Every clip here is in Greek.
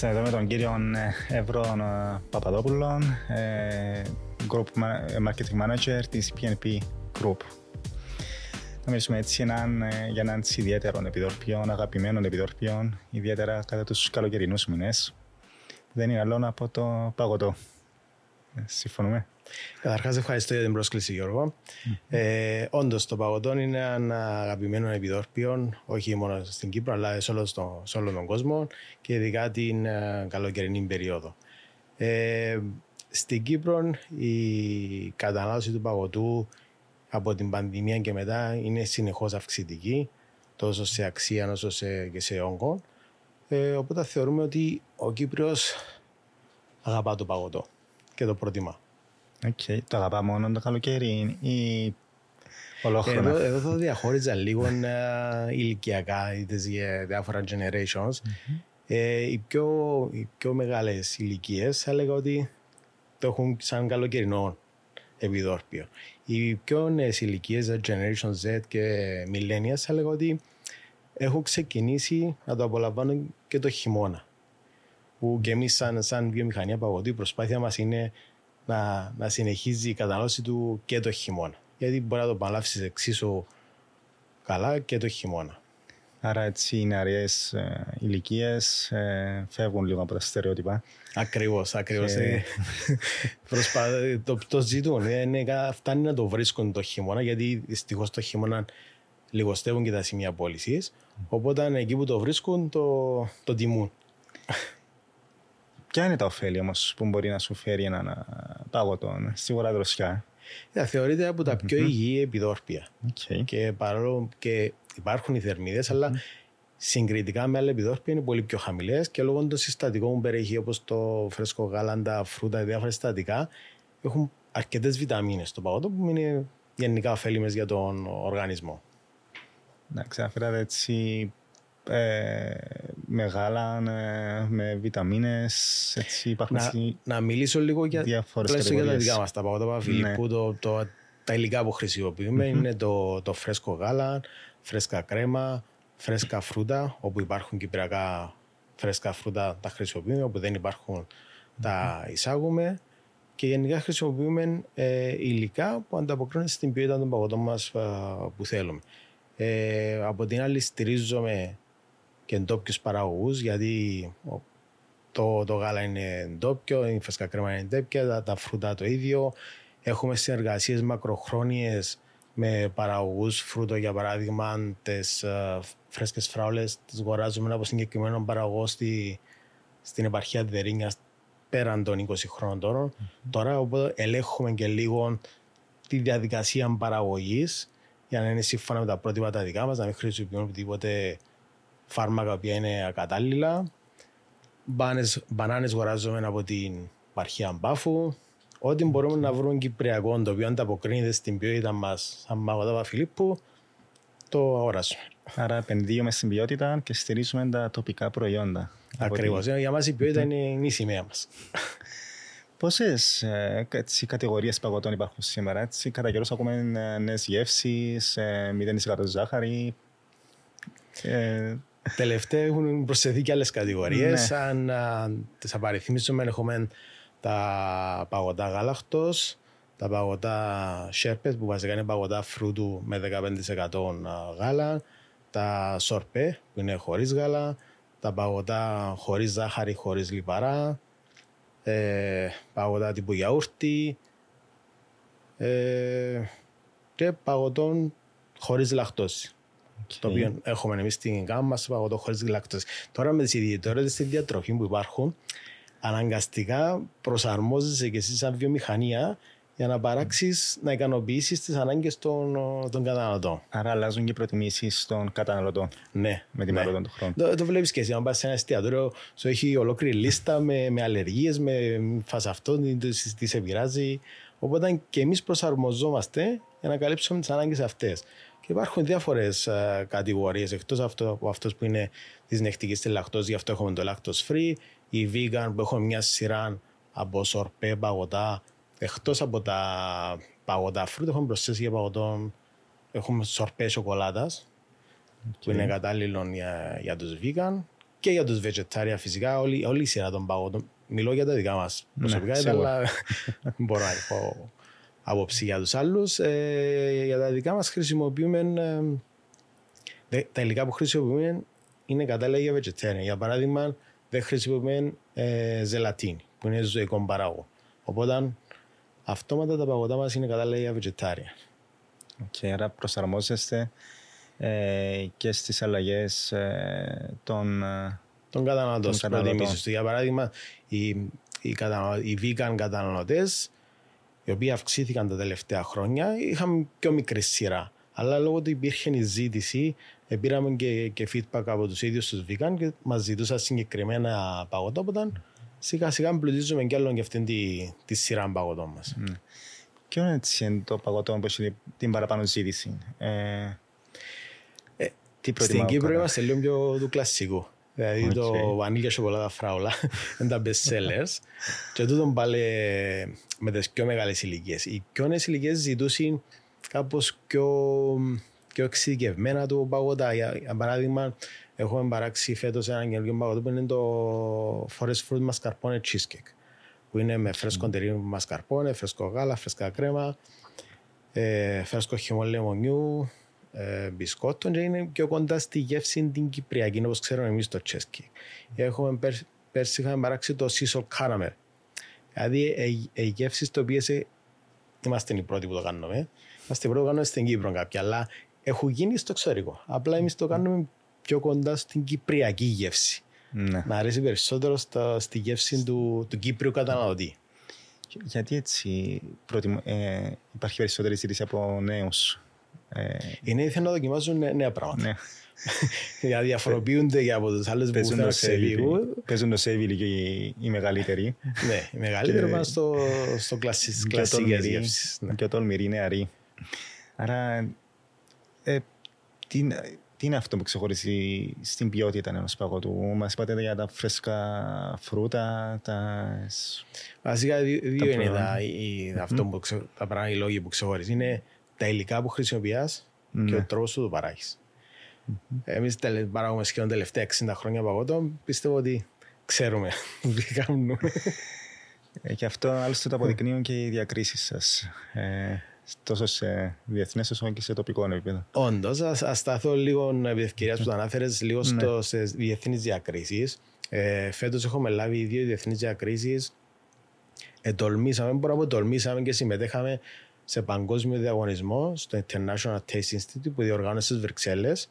Είμαστε εδώ με τον κύριο Εύρω Παπαδόπουλο, ε, Group Marketing Manager της PNP Group. Θα μιλήσουμε έτσι έναν, για έναν ιδιαίτερο επιδόρπιο, αγαπημένων επιδόρπιων, ιδιαίτερα κατά τους καλοκαιρινούς μήνες. Δεν είναι άλλο από το παγωτό. Συμφωνούμε; Καταρχάς ευχαριστώ για την πρόσκληση Γιώργο. Ε, όντως το παγωτό είναι ένα αγαπημένο επιδόρπιο όχι μόνο στην Κύπρο αλλά σε όλο, στο, σε όλο τον κόσμο και ειδικά την uh, καλοκαιρινή περίοδο. Ε, στην Κύπρο η κατανάλωση του παγωτού από την πανδημία και μετά είναι συνεχώς αυξητική τόσο σε αξία όσο σε, και σε όγκο. Ε, οπότε θεωρούμε ότι ο Κύπριος αγαπά το παγωτό και το προτιμά. Okay. Το αγαπά μόνο το καλοκαίρι ή ολόχρονα. Εδώ, εδώ θα διαχώριζα λίγο uh, ηλικιακά τις διάφορα generations. Mm-hmm. Ε, οι, πιο, οι πιο μεγάλες ηλικίες θα έλεγα ότι το έχουν σαν καλοκαιρινό επιδόρπιο. Οι πιο νέες ηλικίες, Generation Z και Millennials, θα έλεγα ότι έχουν ξεκινήσει να το απολαμβάνουν και το χειμώνα. Που και εμεί, σαν, σαν βιομηχανία παγωτή, η προσπάθεια μας είναι να, να συνεχίζει η κατανάλωση του και το χειμώνα. Γιατί μπορεί να το παλάψεις εξίσου καλά και το χειμώνα. Άρα έτσι οι νεαρέ ε, ηλικίες ε, φεύγουν λίγο από τα στερεότυπα. Ακριβώς, ακριβώς. Και... Ε, το, το ζητούν. Είναι, φτάνει να το βρίσκουν το χειμώνα, γιατί δυστυχώς το χειμώνα λιγοστεύουν και τα σημεία πώλησης. Οπότε εκεί που το βρίσκουν, το, το τιμούν. Ποια είναι τα ωφέλη όμως που μπορεί να σου φέρει ένα πάγωτο, σίγουρα δροσιά; Yeah, θεωρείται από τα πιο υγιή επιδόρπια. Okay. Και παρόλο και υπάρχουν οι θερμίδες, αλλά συγκριτικά με άλλα επιδόρπια είναι πολύ πιο χαμηλές και λόγω των συστατικών που περιέχει όπως το φρέσκο γάλαντα, φρούτα, διάφορα συστατικά, έχουν αρκετές βιταμίνες στο παγωτό που είναι γενικά ωφέλιμες για τον οργανισμό. Να αναφέρατε έτσι ε, μεγάλα, με βιταμίνες, έτσι υπάρχουν να, να μιλήσω λίγο για, για τα δικά μας τα παγωτά ναι. το, το, τα υλικά που χρησιμοποιούμε mm-hmm. είναι το, το φρέσκο γάλα, φρέσκα κρέμα, φρέσκα φρούτα, όπου υπάρχουν κυπριακά φρέσκα φρούτα τα χρησιμοποιούμε, όπου δεν υπάρχουν mm-hmm. τα εισάγουμε και γενικά χρησιμοποιούμε ε, υλικά που ανταποκρίνονται στην ποιότητα των παγωτών μας ε, που θέλουμε. Ε, από την άλλη στηρίζομαι και ντόπιου παραγωγούς, γιατί το, το γάλα είναι ντόπιο, η φρέσκα κρέμα είναι ντόπια, τα, τα φρούτα το ίδιο. Έχουμε συνεργασίες μακροχρόνιες με παραγωγούς φρούτο, για παράδειγμα, τις uh, φρέσκες φράουλες, τις αγοράζουμε από συγκεκριμένο παραγωγό στη, στην επαρχία Δερίνιας πέραν των 20 χρόνων τώρα. Mm-hmm. Τώρα οπότε ελέγχουμε και λίγο τη διαδικασία παραγωγής για να είναι σύμφωνα με τα πρότυπα τα δικά μας, να μην χρησιμοποιούμε τίποτε φάρμακα που είναι ακατάλληλα. Μπανάνες αγοράζουμε από την παρχία Μπάφου. Ό,τι μπορούμε να βρούμε κυπριακό το οποίο ανταποκρίνεται στην ποιότητα μας, σαν Μαγωτάβα Φιλίππου, το αγοράζουμε. Άρα επενδύουμε στην ποιότητα και στηρίζουμε τα τοπικά προϊόντα. Ακριβώς. Για μας η ποιότητα είναι η σημαία μας. Πόσες κατηγορίες παγωτών υπάρχουν σήμερα, έτσι, κατά καιρό ακούμε ε, νέες γεύσεις, 0% ζάχαρη. Ε, Τελευταία έχουν προσθεθεί και άλλες κατηγορίες. Ναι. Αν τις απαριθμίσουμε, έχουμε τα παγωτά γάλακτος, τα παγωτά σέρπετ που βασικά είναι παγωτά φρούτου με 15% γάλα, τα σορπέ που είναι χωρίς γάλα, τα παγωτά χωρίς ζάχαρη, χωρίς λιπαρά, ε, παγωτά τύπου γιαούρτι ε, και παγωτών χωρίς λακτόση. Το οποίο έχουμε εμείς στην γάμα μα, παγωτό χωρίς γλακτόση. Τώρα με τις ιδιαιτερότητες στη διατροφής που υπάρχουν, αναγκαστικά προσαρμόζεσαι και εσύ σαν βιομηχανία για να παράξεις, να ικανοποιήσεις τις ανάγκες των, των καταναλωτών. Άρα αλλάζουν και οι προτιμήσεις των καταναλωτών. Ναι. Με την ναι. των χρόνων. Το, το βλέπεις και εσύ. Αν πας σε ένα εστιατόριο, σου έχει ολόκληρη λίστα με, με αλλεργίες, με φας αυτό, τι σε επηρεάζει. Οπότε και εμείς προσαρμοζόμαστε για να καλύψουμε τις ανάγκες αυτές. Και υπάρχουν διάφορες κατηγορίες εκτός από αυτό που είναι της νεκτικής της λακτός, γι' αυτό έχουμε το lactose free, η vegan που έχουμε μια σειρά από σορπέ, παγωτά. Εκτός από τα παγωτά φρούτα, έχουμε προσθέσει για παγωτό. Έχουμε σορπέ σοκολάτας, okay. που είναι κατάλληλο για, για τους vegan. και για τους vegetarian φυσικά, όλη, όλη η σειρά των παγωτών. Μιλώ για τα δικά μας προσωπικά, ναι, αλλά μπορώ να έχω άποψη για τους άλλους. Ε, για τα δικά μας χρησιμοποιούμε, ε, τα υλικά που χρησιμοποιούμε είναι κατάλληλα για vegetarian. Για παράδειγμα, δεν χρησιμοποιούμε ε, ζελατίνη, που είναι ζωικό παράγω. Οπότε, αυτόματα τα παγωτά μας είναι κατάλληλα για vegetarian. Και άρα προσαρμόζεστε ε, και στις αλλαγές ε, των, ε, των καταναλωτών. Για παράδειγμα, οι, οι, καταναλω... οι vegan καταναλωτές, οι οποίοι αυξήθηκαν τα τελευταία χρόνια, είχαν πιο μικρή σειρά. Αλλά λόγω του υπήρχε η ζήτηση, πήραμε και, και feedback από τους ίδιους τους vegan και μας ζητούσαν συγκεκριμένα παγωτό, οπότε σιγά σιγά πλουτίζουμε κι άλλο και αυτήν τη, τη σειρά παγωτών μας. Mm. Ποιο είναι έτσι το παγωτό που έχει την παραπάνω ζήτηση; Ε, ε, στην Κύπρο είμαστε λίγο πιο του κλασσικού. Δηλαδή okay. το βανίλια σοκολάτα φράουλα είναι τα best sellers και τούτο πάλι με τις πιο μεγάλες ηλικίες. Οι πιο νέες ηλικίες ζητούσαν κάπως πιο, πιο εξειδικευμένα του παγωτά. Για, για παράδειγμα, έχουμε παράξει φέτος ένα καινούργιο παγωτό που είναι το Forest Fruit Mascarpone Cheesecake που είναι με φρέσκο mm. τερί μασκαρπόνε, φρέσκο γάλα, φρέσκα κρέμα, ε, φρέσκο χυμό λεμονιού, ε, μπισκότο και είναι πιο κοντά στη γεύση την Κυπριακή, όπως ξέρουμε εμείς το τσέσκι. Έχουμε πέρσι, πέρσι είχαμε παράξει το Σίσο Caramel. Δηλαδή, οι ε, γεύσεις το οποίες είμαστε οι πρώτοι που το κάνουμε. Είμαστε οι πρώτοι που κάνουμε στην Κύπρο κάποια, αλλά έχουν γίνει στο εξωτερικό. Απλά εμείς το κάνουμε πιο κοντά στην Κυπριακή γεύση. Ναι. Να αρέσει περισσότερο στα, στη γεύση του, του Κύπριου καταναλωτή. Γιατί έτσι προτιμ... ε, υπάρχει περισσότερη ζήτηση από νέους; Ε... Είναι ήθελα να δοκιμάζουν νέα πράγματα. Ναι. Για διαφοροποιούνται και από τους άλλους που θέλουν σε λίγο. Παίζουν το σέβιλ και οι, οι μεγαλύτεροι. ναι, οι μεγαλύτεροι πάνε στο, στο κλασσικέ γεύσει. Και ο τολμηρή νεαρή. Άρα, ε, τι, τι είναι αυτό που ξεχωρίζει στην ποιότητα ενός παγωτού, μας είπατε για τα φρέσκα φρούτα, τα. Βασικά, δύο είναι τα, η, αυτό που ξε, τα πράγματα, οι λόγοι που ξεχωρίζει. Είναι τα υλικά που χρησιμοποιεί και ο ναι. τρόπος που το παράγεις. Εμείς παράγουμε σχεδόν τελευταία 60 χρόνια παγωτό. Πιστεύω ότι ξέρουμε τι κάνουμε. Ε, και αυτό άλλωστε το αποδεικνύουν και οι διακρίσεις σας. Ε, τόσο σε διεθνές όσο και σε τοπικό επίπεδο. Όντως, ας σταθώ λίγο επί ευκαιρία που το ανάφερες, λίγο ναι. στο, σε διεθνείς διακρίσεις. Ε, Φέτος έχουμε λάβει δύο διεθνείς διακρίσεις. Ετολμήσαμε, μπορούμε να τολμήσαμε και συμμετέχαμε σε παγκόσμιο διαγωνισμό στο International Taste Institute που διοργάνωσε στις Βρυξέλλες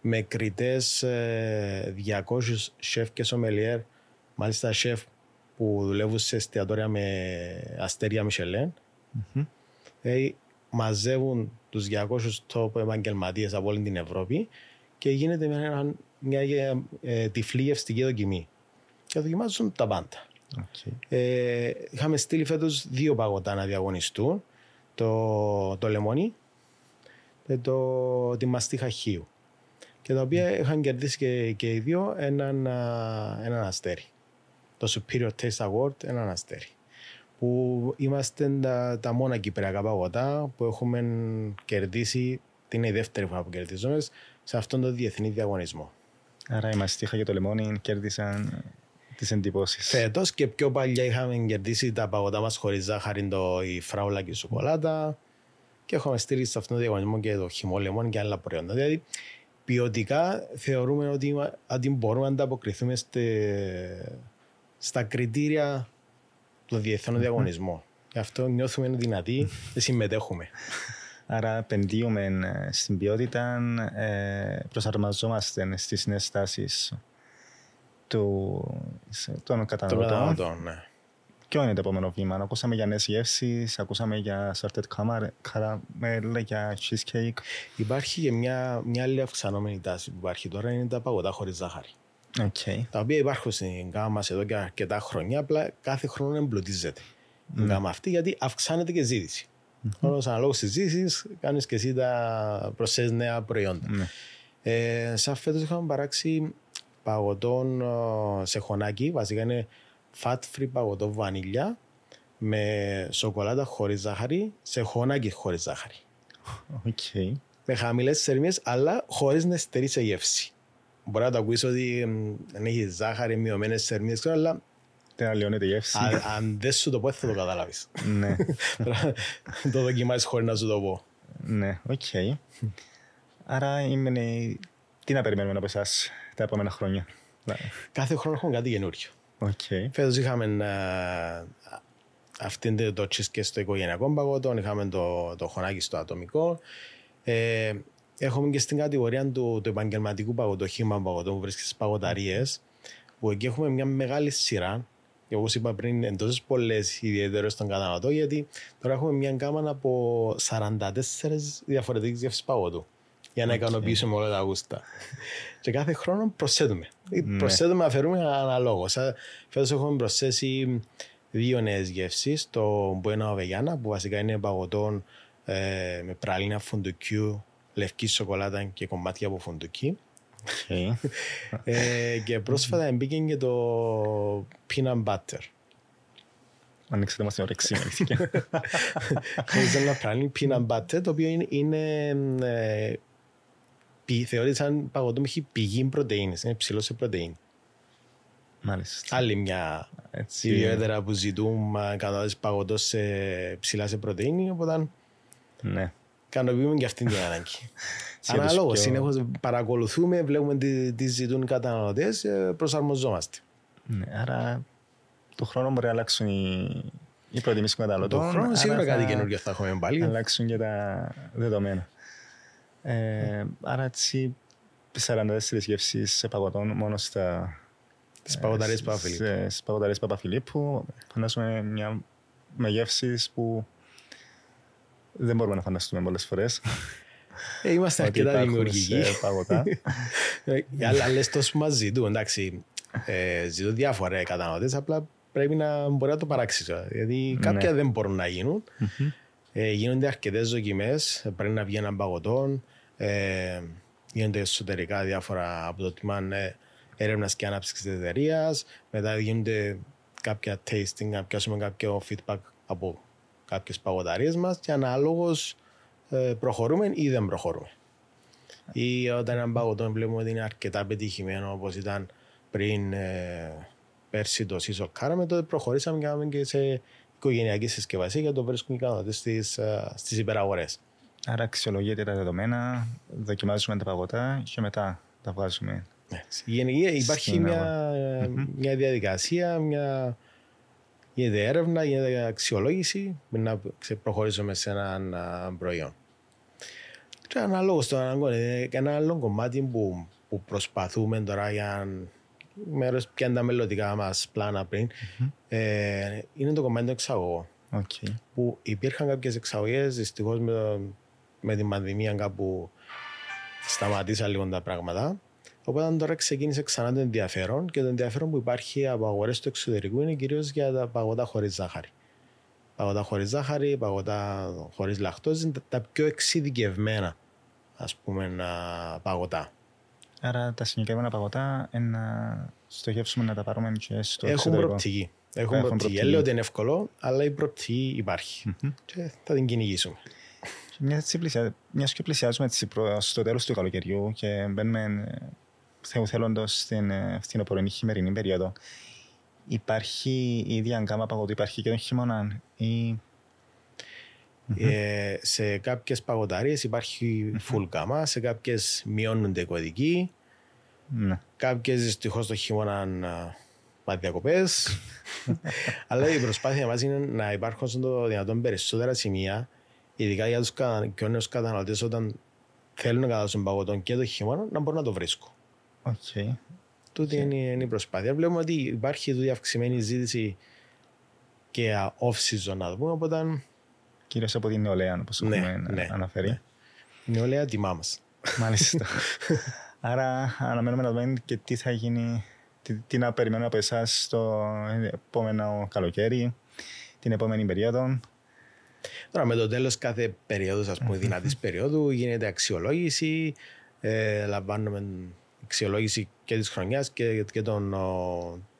με κριτές 200 σεφ και σομελιέρ, μάλιστα σεφ που δουλεύουν σε εστιατόρια με αστέρια Μισελέν. Mm-hmm Δηλαδή μαζεύουν τους 200 top επαγγελματίες από όλη την Ευρώπη και γίνεται μια, μια, μια ε, τυφλή γευστική δοκιμή. Και δοκιμάζουν τα πάντα. Okay. Ε, είχαμε στείλει φέτος δύο παγωτά να διαγωνιστούν. Το, το λεμόνι και το, τη μαστίχα χείου. Και τα οποία είχαν κερδίσει και, και οι δύο έναν, έναν αστέρι. Το Superior Taste Award, έναν αστέρι που είμαστε τα, τα μόνα κυπριακά παγωτά που έχουμε κερδίσει την η δεύτερη φορά που κερδίζουμε σε αυτόν τον διεθνή διαγωνισμό. Άρα η μαστίχα και το λεμόνι κέρδισαν τις εντυπώσεις. Φέτος και πιο παλιά είχαμε κερδίσει τα παγωτά μας χωρίς ζάχαρη, το, η φράουλα και η σοκολάτα. Και έχουμε στείλει σε αυτόν τον διαγωνισμό και το χυμό λεμόνι και άλλα προϊόντα. Δηλαδή, ποιοτικά θεωρούμε ότι, ότι μπορούμε να ανταποκριθούμε στα κριτήρια το διεθνό διαγωνισμό. Γι' αυτό νιώθουμε δυνατοί και συμμετέχουμε. Άρα επενδύουμε ε, στην ποιότητα, ε, προσαρμοζόμαστε στις νέες τάσεις του, των καταναλωτών. ναι. Ποιο είναι το επόμενο βήμα, ακούσαμε για νέες γεύσεις, ακούσαμε για sorted caramel, για cheesecake. Υπάρχει και μια, μια άλλη αυξανόμενη τάση που υπάρχει τώρα, είναι τα παγωτά χωρίς ζάχαρη. Okay. Τα οποία υπάρχουν στην γάμα μα εδώ και αρκετά χρόνια, απλά κάθε χρόνο εμπλουτίζεται. Mm. Η γάμα αυτή γιατί αυξάνεται και ζήτηση. Mm-hmm. Όλος αναλόγως της ζήτησης, κάνεις και εσύ τα προσθέσεις νέα προϊόντα. Mm. Ε, σαν φέτος είχαμε παράξει παγωτών σε χωνάκι, βασικά είναι fat free παγωτό βανίλια με σοκολάτα χωρίς ζάχαρη σε χωνάκι χωρίς ζάχαρη. Okay. Με χαμηλές θερμίδες, αλλά χωρίς να στερεί σε γεύση μπορεί να το ακούσει ότι δεν έχει ζάχαρη, μειωμένες θερμίδες, αλλά δεν αλλοιώνεται η γεύση. αν δεν σου το πω, θα το καταλάβεις. ναι. το δοκιμάσεις χωρίς να σου το πω. Ναι, οκ. Άρα είμαι, τι να περιμένουμε από εσάς τα επόμενα χρόνια; Κάθε χρόνο έχουμε κάτι καινούριο. Okay. Φέτος είχαμε uh, αυτήν το cheesecake στο οικογενειακό παγωτό, είχαμε το, το χωνάκι στο ατομικό. Ε, έχουμε και στην κατηγορία του, του επαγγελματικού παγωτό, χήμα παγωτό που βρίσκεται στις παγωταρίες, που εκεί έχουμε μια μεγάλη σειρά. Και όπως είπα πριν, είναι τόσες πολλές ιδιαίτερες στον καταναλωτό, γιατί τώρα έχουμε μια γκάμα από 44 διαφορετικές γεύσεις παγωτού για να okay. ικανοποιήσουμε όλα τα γούστα. και κάθε χρόνο προσθέτουμε. Ναι. Προσθέτουμε, αφαιρούμε αναλόγω. Φέτος έχουμε προσθέσει δύο νέες γεύσεις. Το Buena Ovellana, που βασικά είναι παγωτό ε, με πραλίνα φουντουκιού, λευκή σοκολάτα και κομμάτια από φουντουκί. Okay. ε, και πρόσφατα μπήκε και το peanut butter. Ανοίξτε μας την όρεξη. Χρειάζεται ένα πραλίν peanut butter, το οποίο είναι, είναι ε, θεωρείται σαν παγωτό έχει πηγή πρωτεΐνης, είναι ψηλό σε πρωτεΐνη. Μάλιστα. Άλλη μια Έτσι... ιδιαίτερα που ζητούν κατάδες παγωτός σε, ψηλά σε πρωτεΐνη, οπότε ναι. Κανοποιούμε και αυτήν την ανάγκη. Αναλόγως, πιο... συνεχώ παρακολουθούμε, βλέπουμε τι, τι ζητούν οι καταναλωτές, ε, προσαρμοζόμαστε. Ναι, άρα το χρόνο μπορεί να αλλάξουν οι, οι προτιμήσεις των καταναλωτών. Το χρόνο σίγουρα κάτι καινούργιο θα έχουμε πάλι. αλλάξουν και τα δεδομένα. Ε, άρα έτσι 44 γεύσεις παγωτών μόνο στα Στις παγωταρίες Παπαφιλίππου. Στις παγωταρίες Παπαφιλίππου. Φαντάζομαι μια με γεύσεις που δεν μπορούμε να φανταστούμε πολλές φορές. Ε, είμαστε αρκετά δημιουργικοί. παγωτά. Ε, αλλά λες τόσο που μας ζητούν, εντάξει, ε, ζητούν διάφορα καταναλωτές, απλά πρέπει να μπορεί να το παράξεις. Γιατί κάποια ναι. δεν μπορούν να γίνουν. Ε, γίνονται αρκετές δοκιμές. Πρέπει να βγει ένα παγωτό. Ε, γίνονται εσωτερικά διάφορα από το τμήμα ε, έρευνας και ανάπτυξης της εταιρείας. Μετά γίνονται κάποια tasting, να πιάσουμε κάποιο feedback από κάποιες παγωταρίες μας και ανάλογως ε, προχωρούμε ή δεν προχωρούμε. Ή όταν ένα παγωτό βλέπουμε ότι είναι αρκετά πετυχημένο όπως ήταν πριν ε, πέρσι το Σίσο Κάραμε, τότε προχωρήσαμε και σε οικογενειακή συσκευασία για το βρίσκουν οι κανόνε στις υπεραγορές. Άρα αξιολογείτε τα δεδομένα, δοκιμάζουμε τα παγωτά και μετά τα βγάζουμε. Ναι. υπάρχει μια, μια διαδικασία, μια γίνεται έρευνα, γίνεται αξιολόγηση πριν να προχωρήσουμε σε ένα προϊόν. Και αναλόγως στον αναγκό, είναι ένα άλλο κομμάτι που, που προσπαθούμε τώρα για μέρος πια τα μελλοντικά μας πλάνα πριν, mm-hmm. ε, είναι το κομμάτι των εξαγωγών. Okay. Που υπήρχαν κάποιες εξαγωγές, δυστυχώς με, με την πανδημία κάπου σταματήσαν λίγο τα πράγματα. Οπότε τώρα ξεκίνησε ξανά το ενδιαφέρον και το ενδιαφέρον που υπάρχει από αγορές του εξωτερικού είναι κυρίως για τα παγωτά χωρίς ζάχαρη. Παγωτά χωρίς ζάχαρη, παγωτά χωρίς λακτόζη είναι τα πιο εξειδικευμένα ας πούμε, παγωτά. Άρα τα συγκεκριμένα παγωτά να στοχεύσουμε να τα πάρουμε και στο Έχουν εξωτερικό. προοπτική. Έχουν, Έχουν προοπτική. Λέω ότι είναι εύκολο, αλλά η προοπτική υπάρχει. Mm-hmm. Και θα την κυνηγήσουμε. Μιας και πλησιάζουμε στο τέλος του καλοκαιριού και μπαίνουμε θεουθέλοντο στην, στην οπορεινή χειμερινή περίοδο, υπάρχει η ίδια γκάμα παγωτού, υπάρχει και τον χειμώνα ή ε, σε κάποιες παγωταρίες υπάρχει full γκάμα, σε κάποιες μειώνονται κωδικοί. Ναι. Κάποιες δυστυχώς το χειμώνα πάνε διακοπές. Αλλά η προσπάθεια μας είναι να υπάρχουν στο το δυνατόν περισσότερα σημεία, ειδικά για τους πιο νέους καταναλωτές, όταν θέλουν να καταδώσουν παγωτό και το χειμώνα, να μπορούν να το βρίσκουν. Okay. Τούτη okay. Είναι, είναι, η προσπάθεια. Βλέπουμε ότι υπάρχει τούτη αυξημένη ζήτηση και off-season, να πούμε, οπότε Κυρίως από την νεολαία, όπως ναι, έχουμε ναι, αναφέρει. Ναι. Η νεολαία τιμά μας. Μάλιστα. Άρα αναμένουμε να δούμε και τι θα γίνει, τι, τι να περιμένουμε από εσάς στο επόμενο καλοκαίρι, την επόμενη περίοδο. Τώρα με το τέλος κάθε περίοδος, ας πούμε δυνατής περίοδου, γίνεται αξιολόγηση, ε, λαμβάνουμε αξιολόγηση και της χρονιάς και, και τον,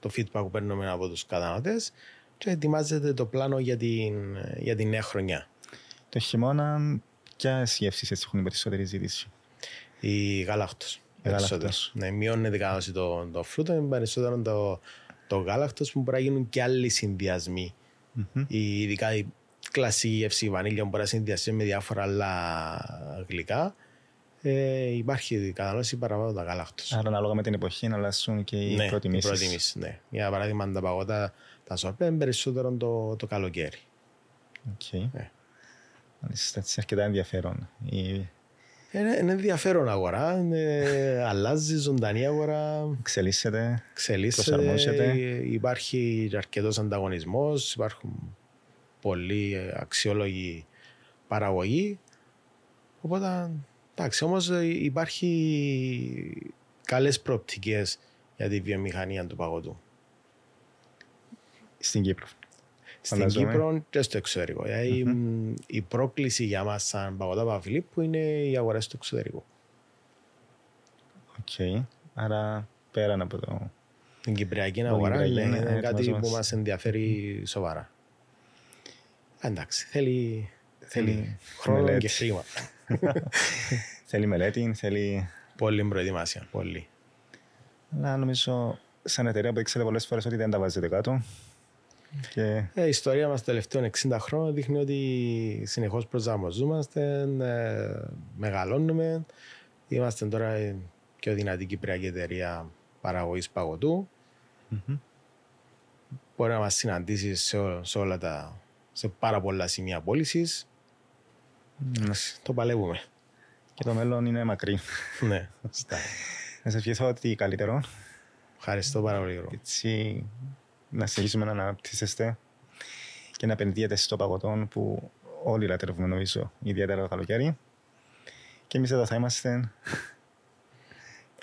το feedback που παίρνουμε από τους καταναλωτές και ετοιμάζεται το πλάνο για την, για την νέα χρονιά. Το χειμώνα, ποιε γεύσει έχουν περισσότερη ζήτηση; Η γαλάκτο. Περισσότερος. Ναι, μειώνεται κάπως το, το φρούτο, είναι περισσότερο το, το γάλακτος που μπορεί να γίνουν και άλλοι συνδυασμοί. Mm-hmm. Ειδικά η κλασική γεύση βανίλια που μπορεί να συνδυαστεί με διάφορα άλλα γλυκά. Ε, υπάρχει κατανάλωση παραπάνω τα γάλακτος. Άρα ανάλογα με την εποχή να αλλάσουν και οι ναι, προτιμήσεις. προτιμήσεις ναι. Για παράδειγμα τα παγότα τα σορπέ είναι περισσότερο το, το καλοκαίρι. Okay. Ναι. Μάλιστα, έτσι αρκετά ενδιαφέρον. Η... Είναι, είναι ενδιαφέρον αγορά, είναι, αλλάζει ζωντανή αγορά. Εξελίσσεται, εξελίσσεται υπάρχει αρκετός ανταγωνισμός, υπάρχουν πολλοί αξιόλογοι παραγωγοί. Οπότε, εντάξει, όμως υπάρχει καλές προοπτικές για τη βιομηχανία του παγωτού. Στην Κύπρο στην Κύπρο και στο εξωτερικό. Mm-hmm. Η πρόκληση για μας σαν Παγωτά Παπαφιλίππου είναι οι αγορές στο εξωτερικό. Ok. Okay. Άρα πέραν από το... Την Κυπριακή αγορά είναι, είναι, είναι κάτι που μας ενδιαφέρει σοβαρά. Εντάξει, θέλει, θέλει χρόνο μελέτη. και χρήμα. θέλει μελέτη, θέλει... Πολύ προετοιμασία, πολύ. Αλλά νομίζω σαν εταιρεία που ήξερε πολλές φορές ότι δεν τα βάζετε κάτω και... Ε, η ιστορία μας τελευταίων 60 χρόνων δείχνει ότι συνεχώς προσαρμοζόμαστε, ε, μεγαλώνουμε. Είμαστε τώρα η πιο δυνατή κυπριακή εταιρεία παραγωγής παγωτού. Mm-hmm. Μπορεί να μας συναντήσεις σε, σε, όλα τα, σε πάρα πολλά σημεία πώληση. Mm. Το παλεύουμε. Και το μέλλον είναι μακρύ. ναι. Να σε ευχηθώ ότι καλύτερο. Ευχαριστώ πάρα πολύ. Έτσι, να συνεχίσουμε να αναπτύσσεστε και να επενδύετε στο παγωτό που όλοι λατρεύουμε νομίζω, ιδιαίτερα το καλοκαίρι. Και εμείς εδώ θα είμαστε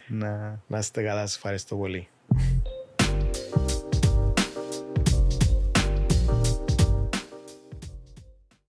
να... Να είστε καλά, σας ευχαριστώ πολύ.